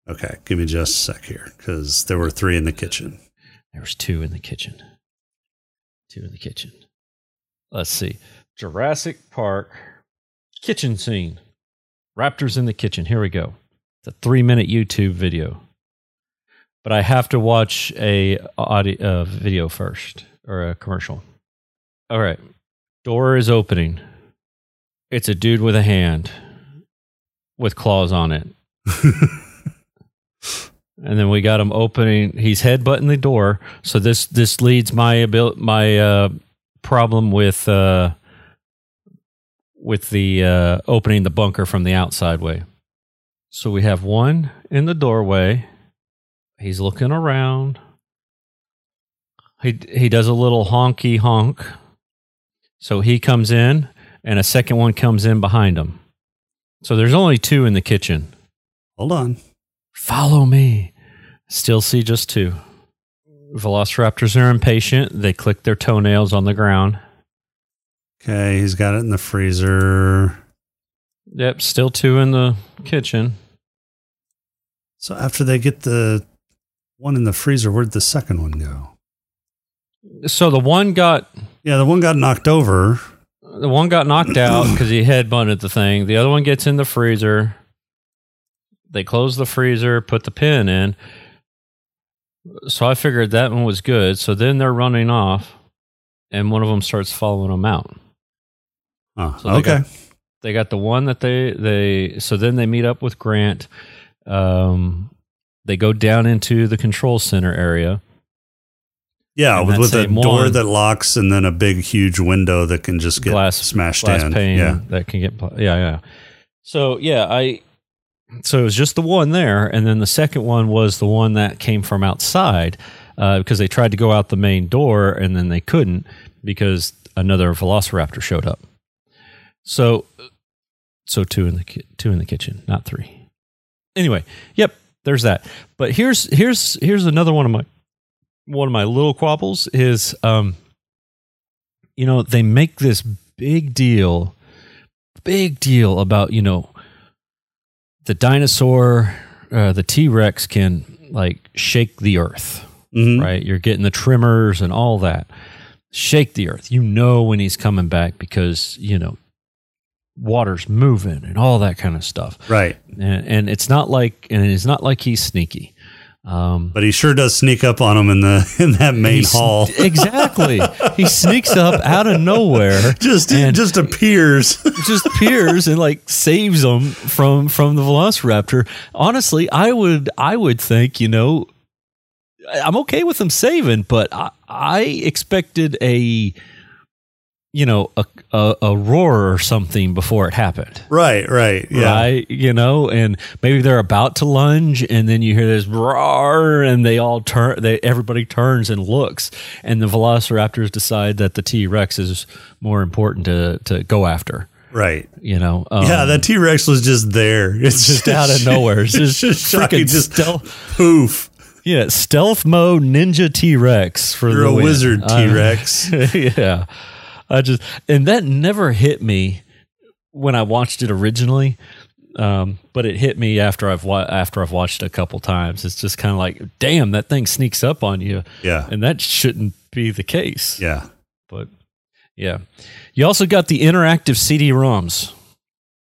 Okay, give me just a sec here because there were three in the kitchen. There was two in the kitchen. Two in the kitchen. Let's see. Jurassic Park kitchen scene. Raptors in the kitchen. Here we go. It's a three minute YouTube video. But I have to watch a audio uh, video first or a commercial. All right. Door is opening. It's a dude with a hand with claws on it. <laughs> and then we got him opening. He's headbutting the door. So this this leads my abil- my uh, problem with uh, with the uh, opening the bunker from the outside way. So we have one in the doorway. He's looking around. He he does a little honky honk. So he comes in, and a second one comes in behind him. So there's only two in the kitchen. Hold on. Follow me. Still see just two. Velociraptors are impatient. They click their toenails on the ground. Okay, he's got it in the freezer. Yep, still two in the kitchen. So after they get the one in the freezer, where'd the second one go? So the one got Yeah, the one got knocked over. the one got knocked out <clears throat> because he headbutted the thing. The other one gets in the freezer. They close the freezer, put the pin in. So I figured that one was good. So then they're running off, and one of them starts following them out. Oh, So they okay. got- they got the one that they they so then they meet up with Grant. Um, they go down into the control center area. yeah, and with, with a door one- that locks and then a big, huge window that can just get glass smashed glass in. pane Yeah. that can get yeah yeah. So yeah, I so it was just the one there, and then the second one was the one that came from outside uh, because they tried to go out the main door and then they couldn't because another Velociraptor showed up. So so two in the ki- two in the kitchen, not three. Anyway, yep, there's that. But here's here's here's another one of my one of my little quabbles is um you know they make this big deal big deal about you know the dinosaur uh, the t-rex can like shake the earth Mhm. right? You're getting the tremors and all that. Shake the earth. You know when he's coming back because you know water's moving and all that kind of stuff. Right. and, and it's not like and it's not like he's sneaky Um, But he sure does sneak up on him in the <laughs> in that main hall. <laughs> Exactly. he sneaks up out of nowhere. <laughs> Just just appears. just appears and like saves them from from the Velociraptor. Honestly, I would I would think you know I'm okay with them saving, but I, I expected a you know a, a a roar or something before it happened. right, right. Yeah. Right, you know, and maybe they're about to lunge, and then you hear this roar, and they all turn. They everybody turns and looks, and the Velociraptors decide that the T Rex is more important to to go after. Right. You know, um, yeah, that T Rex was just there. <laughs> It's just out of nowhere. It's just, <laughs> just freaking Just stealth. poof. Yeah, stealth mode ninja T Rex for You're the a win. wizard, T Rex. <laughs> yeah, I just and that never hit me when I watched it originally. Um, but it hit me after I've wa- after I've watched it a couple times. It's just kind of like, damn, that thing sneaks up on you, Yeah. and that shouldn't be the case. Yeah. But yeah, you also got the interactive CD-ROMs.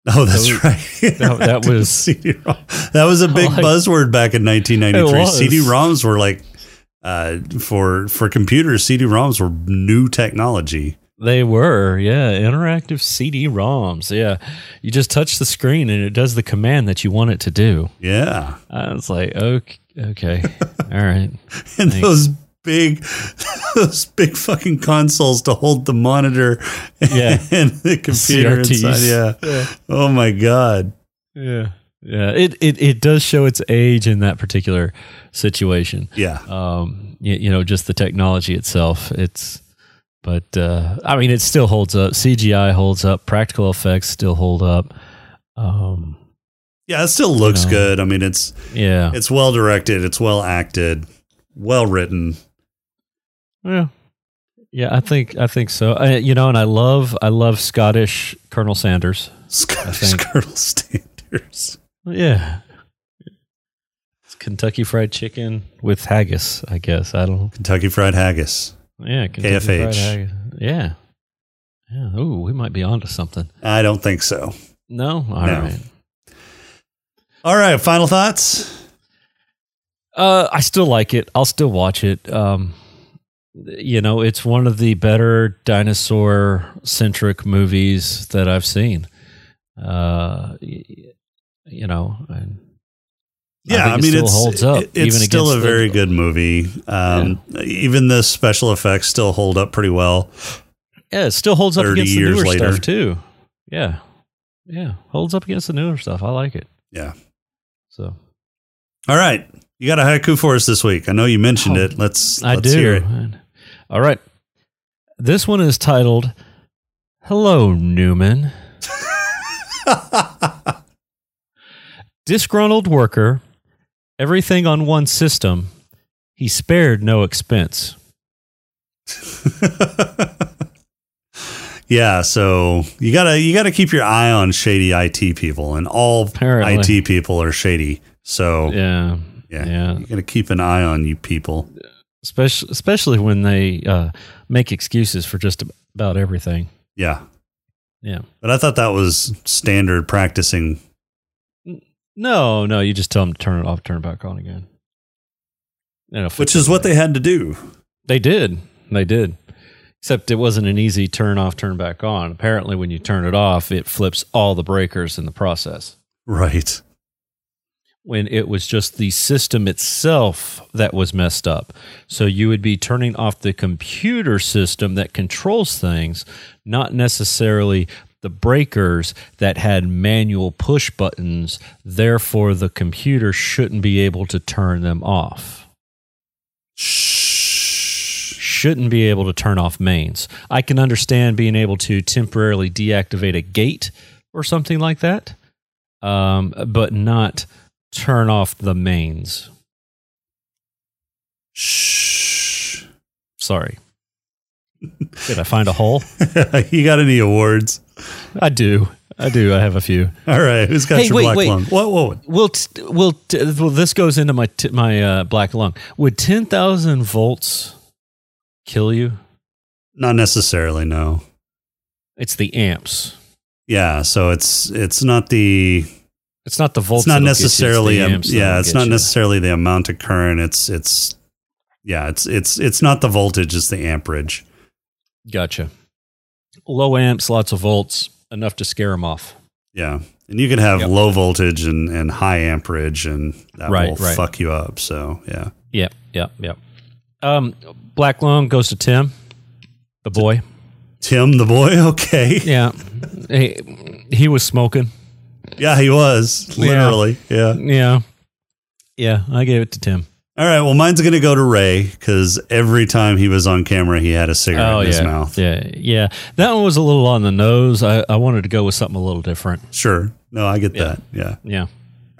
Oh, that's That was- right. <laughs> that- that was- CD-ROM. that was a <laughs> big Like- buzzword back in 1993. CD-ROMs were like uh, for for computers. CD-ROMs were new technology. They were, yeah, interactive CD-ROMs. Yeah, you just touch the screen and it does the command that you want it to do. Yeah, I was like, okay, okay, <laughs> all right. <laughs> and Thanks. those big <laughs> those big fucking consoles to hold the monitor Yeah. and the computer CRTs. inside. Yeah. Oh my god. Yeah, yeah. It it it does show its age in that particular situation. Yeah. Um, you, you know, just the technology itself. It's, but uh, I mean, it still holds up. CGI holds up. Practical effects still hold up. Um, Yeah, it still looks know. good. I mean, it's yeah, it's well directed, it's well acted, well written. Yeah, yeah, I think I think so. I, you know, and I love I love Scottish Colonel Sanders. Scottish Colonel Sanders. Yeah, it's Kentucky Fried Chicken with haggis. I guess I don't. know. Kentucky Fried Haggis. Yeah, Kentucky KFH. Fried haggis. Yeah, yeah. Ooh, we might be onto something. I don't think so. No, all right. No. All right, final thoughts. Uh, I still like it. I'll still watch it. Um, you know, it's one of the better dinosaur centric movies that I've seen. Uh, you know, and Yeah, I, it mean still it's holds up. it- it's still a against the- very good movie. Um, Even the special effects still hold up pretty well. Yeah, it still holds up against the newer later. stuff too. Yeah, yeah, holds up against the newer stuff. I like it. Yeah. So All right, you got a haiku for us this week. I know you mentioned Oh, it. Let's I let's do. hear it. All right. This one is titled Hello, Newman. <laughs> Disgruntled worker, everything on one system. He spared no expense. <laughs> Yeah, so you gotta you gotta keep your eye on shady IT people, and all Apparently. IT people are shady. So Yeah. yeah, yeah. you gotta keep an eye on you people. Especially, especially when they uh, make excuses for just about everything. Yeah, Yeah. but I thought that was standard practicing. No, no, you just tell them to turn it off, turn it back on again. Which is what they had to do. They did. They did. Except it wasn't an easy turn off, turn back on. Apparently, when you turn it off, it flips all the breakers in the process. Right. When it was just the system itself that was messed up. So you would be turning off the computer system that controls things, not necessarily the breakers that had manual push buttons. Therefore, the computer shouldn't be able to turn them off. shouldn't be able to turn off mains. I can understand being able to temporarily deactivate a gate or something like that, um, but not turn off the mains. Shh. Sorry. Did I find a hole? <laughs> you got any awards? I do. I do. I have a few. All right, who's got Hey, your wait, black wait. lung? What? What? Will t- will t- well this goes into my t- my uh, black lung. Would ten thousand volts kill you? Not necessarily. No. It's the amps. Yeah. So it's it's not the It's not the volts. it's not you, necessarily the um, yeah it's not you. necessarily the amount of current it's it's yeah it's it's it's not the voltage it's the amperage Gotcha. Low amps, lots of volts, enough to scare them off. yeah and you can have Yep. low voltage and and high amperage and that Right, will right. fuck you up so yeah Yep, yep, yep. Um, Black Lung goes to Tim, the boy. tim the boy <laughs> okay Yeah, he, he was smoking. yeah he was Yeah. literally yeah Yeah, yeah. I gave it to Tim. All right well mine's gonna go to ray because every time he was on camera he had a cigarette in his Oh, mouth yeah, yeah. That one was a little on the nose. I, I wanted to go with something a little different. sure no i get Yeah. that yeah Yeah. all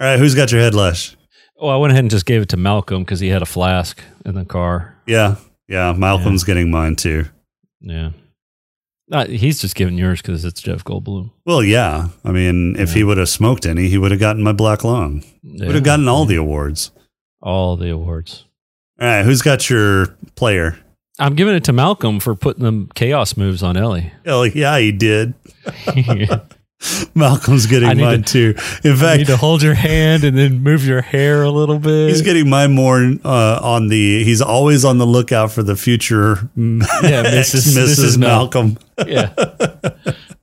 right who's got your head lush Oh, I went ahead and just gave it to Malcolm because he had a flask in the car. yeah yeah malcolm's getting mine too Yeah. Uh, he's just giving yours because it's Jeff Goldblum. Well, yeah. I mean, if he would have smoked any, he would have gotten my black lung. Yeah. Would have gotten all the awards. All the awards. All right, who's got your player? I'm giving it to Malcolm for putting them chaos moves on Ellie. <laughs> Ellie, yeah, he did. <laughs> Malcolm's getting mine too. In I need fact, to hold your hand and then move your hair a little bit. he's getting mine more uh, on the. He's always on the lookout for the future. <laughs> Yeah, Mrs. Mrs. Mrs. Malcolm. yeah,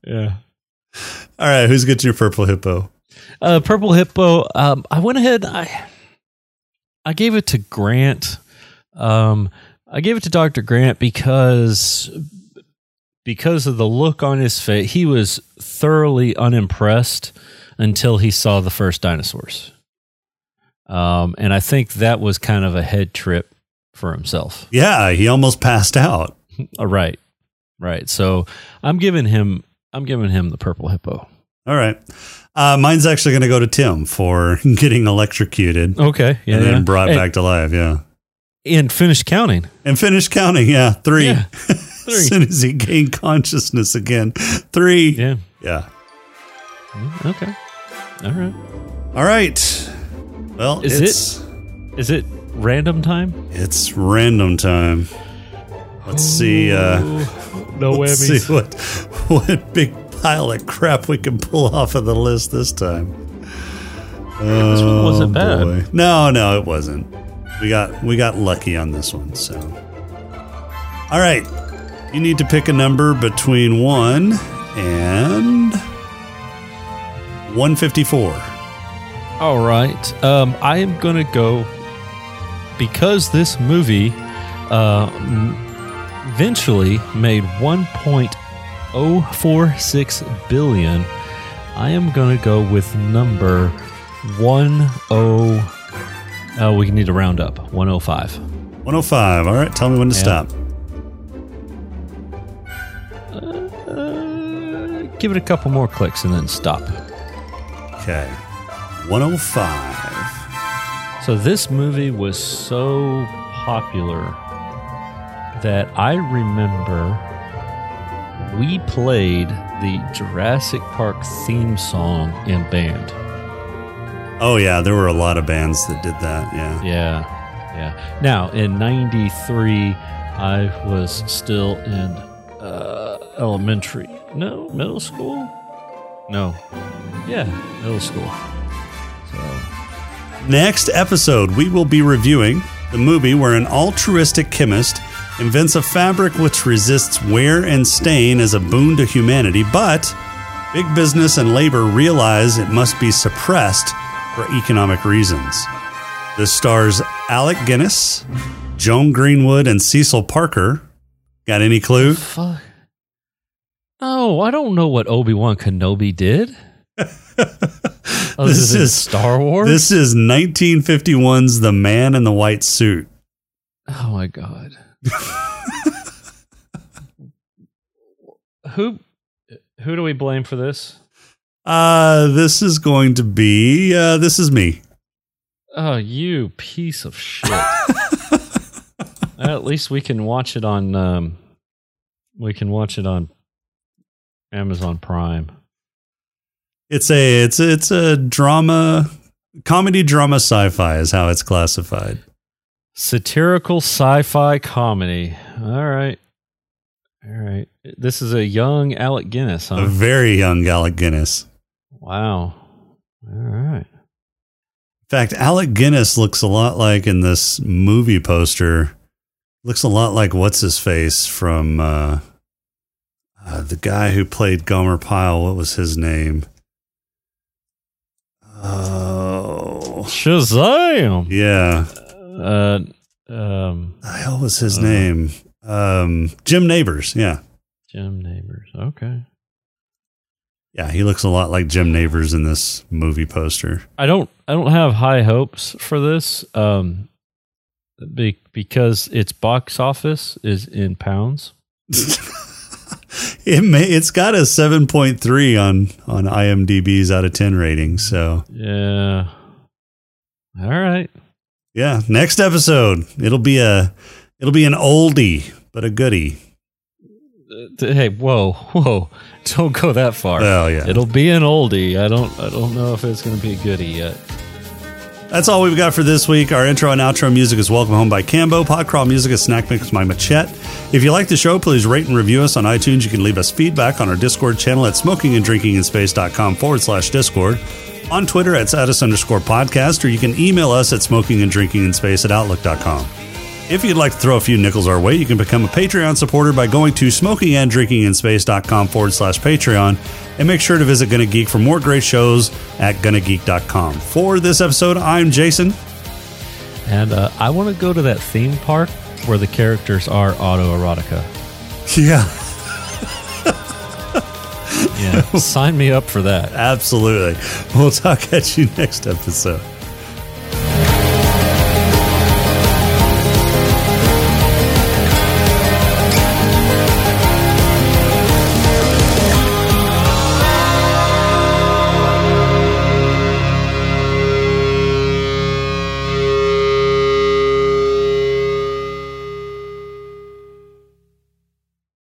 yeah. All right, who's got your purple hippo? Uh, Purple Hippo. Um, I went ahead. I I gave it to Grant. Um, I gave it to Doctor Grant because because of the look on his face. He was thoroughly unimpressed until he saw the first dinosaurs. Um, and I think that was kind of a head trip for himself. Yeah, he almost passed out. <laughs> Right, right. So I'm giving him. I'm giving him the Purple Hippo. All right. Uh, mine's actually going to go to Tim for <laughs> getting electrocuted Okay, yeah, and then yeah. brought And- back to life. Yeah. and finished counting. And finished counting. Yeah. Three. Yeah. <laughs> as soon as he gained consciousness again. Three. Yeah. Yeah. Okay. All right. All right. Well, Is it's, Is it random time? It's random time. Let's see. Uh, No let's whammies. see what <laughs> what big pile of crap we can pull off of the list this time. This one wasn't Oh, bad. boy. No, no, it wasn't. We got we got lucky on this one. So, all right, you need to pick a number between one and one fifty four. All right. Um, I am gonna go because this movie uh, eventually made 1.046 billion. I am gonna go with number one oh. We need to round up. 105. One hundred five. All right, tell me when to Yeah. stop. Uh, give it a couple more clicks and then stop. Okay, one hundred five. So this movie was so popular that I remember we played the Jurassic Park theme song in band. Oh yeah, there were a lot of bands that did that. Yeah. Yeah. Yeah. Now, in 93, I was still in uh, elementary. No, middle school? No. Yeah, middle school. So, Next episode, we will be reviewing the movie where an altruistic chemist invents a fabric which resists wear and stain as a boon to humanity, but big business and labor realize it must be suppressed for economic reasons. This stars Alec Guinness, Joan Greenwood, and Cecil Parker. Got any clue? fuck. No, I don't know what Obi Wan Kenobi did. <laughs> Other This than is- Star Wars. This is 1951's The Man in the White Suit. oh my god. <laughs> who who do we blame for this? Uh, this is going to be, uh, this is me. Oh, you piece of shit. <laughs> At least we can watch it on um we can watch it on Amazon Prime. It's a it's a, it's a drama comedy drama sci-fi is how it's classified. Satirical sci-fi comedy. All right. All right. This is a young Alec Guinness, A very young Alec Guinness. Wow. All right. In fact, Alec Guinness looks a lot like in this movie poster. Looks a lot like what's his face from uh, uh, the guy who played Gomer Pyle. What was his name? Oh, Shazam! yeah. Uh, um, The hell was his name? Um, Jim Nabors. Yeah, Jim Nabors. Okay. yeah. He looks a lot like Jim Nabors in this movie poster. I don't. I don't have high hopes for this. Um, be, because its box office is in pounds. <laughs> It may. It's got a seven point three on on IMDb's out of ten rating. So Yeah. All right. Yeah, next episode it'll be a it'll be an oldie but a goodie. Uh, hey, whoa, <laughs> whoa! Don't go that far. Well, yeah. It'll be an oldie. I don't. I don't know if it's going to be a goodie yet. That's all we've got for this week. Our intro and outro music is Welcome Home by Cambo. Podcrawl music is Snack Mix by Machette. If you like the show, please rate and review us on iTunes. You can leave us feedback on our Discord channel at smokinganddrinkinginspace.com forward slash Discord. On Twitter at status underscore podcast, or you can email us at smokinganddrinkinginspace at outlook.com. If you'd like to throw a few nickels our way, you can become a Patreon supporter by going to smokinganddrinkinginspace.com forward slash Patreon. And make sure to visit Gonna Geek for more great shows at gonnageek.com. For this episode, I'm Jason. And uh, I want to go to that theme park where the characters are autoerotica. Yeah, Yeah, sign me up for that. <laughs> absolutely. We'll talk at you next episode.